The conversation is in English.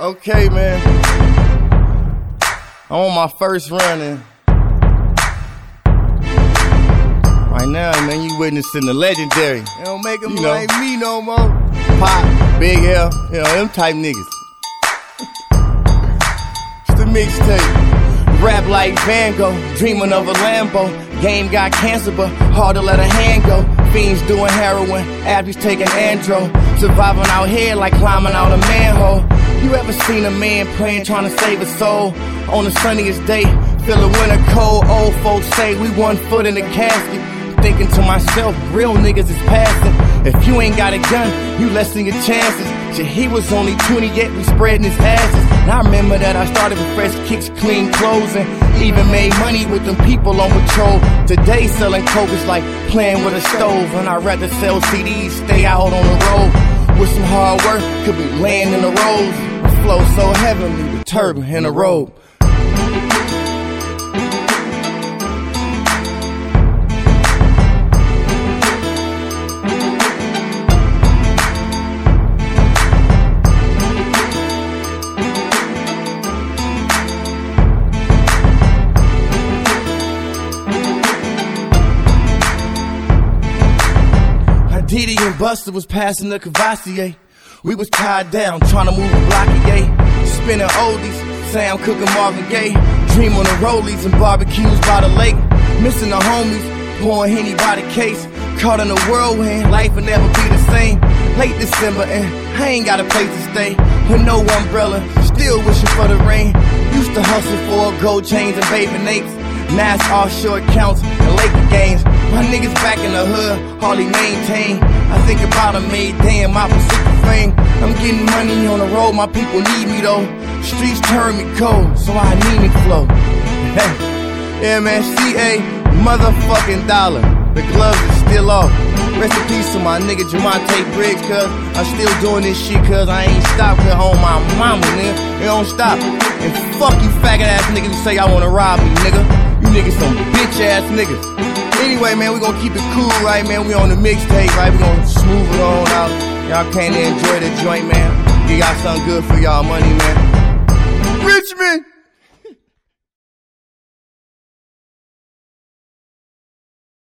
Okay, man. I'm on my first run and right now, man, you witnessing the legendary. They don't make them You know. like me no more. Pop, Big L, you know, them type niggas. It's the mixtape. Rap like Van Gogh, dreaming of a Lambo. Game got cancer, but hard to let a hand go. Fiends doing heroin, abbeys taking andro. Surviving out here like climbing out a manhole. You ever seen a man praying, trying to save a soul? On the sunniest day, feel the winter cold. Old folks say we one foot in the casket. Thinking to myself, real niggas is passing. If you ain't got a gun, you less than your chances. Shit, he was only 20, yet we spreading his asses. And I remember that I started with fresh kicks, clean clothes, and even made money with them people on patrol. Today, selling coke is like playing with a stove. And I'd rather sell CDs, stay out on the road. With some hard work, could be laying in the roads. Flow so heavenly, the turban in a robe. Busta was passing the Courvoisier. Eh? We was tied down, trying to move a block yeah. Spinning oldies, Sam cooking Marvin Gaye. Dream on the rollies and barbecues by the lake. Missing the homies, pouring Henny by the case. Caught in a whirlwind, life will never be the same. Late December and I ain't got a place to stay. With no umbrella, still wishing for the rain. Used to hustle for gold chains and baby napes. Now it's offshore accounts and Laker games. Niggas back in the hood, hardly maintain. I think about a made damn my Pacific fame. I'm getting money on the road, my people need me though. Streets turn me cold, so I need me flow. yeah, man, CA, motherfucking dollar. The gloves is still off. Rest in peace to my nigga Jamonte Briggs, cuz I'm still doing this shit, cuz I ain't stopped, cuz on my mama, nigga. It don't stop. And fuck you faggot ass niggas who say I wanna rob me, nigga. You niggas some bitch ass niggas. Anyway, man, we gonna keep it cool, right, man? We on the mixtape, right? We gonna smooth it on out. Y'all came to enjoy the joint, man. We got something good for y'all money, man. Richmond!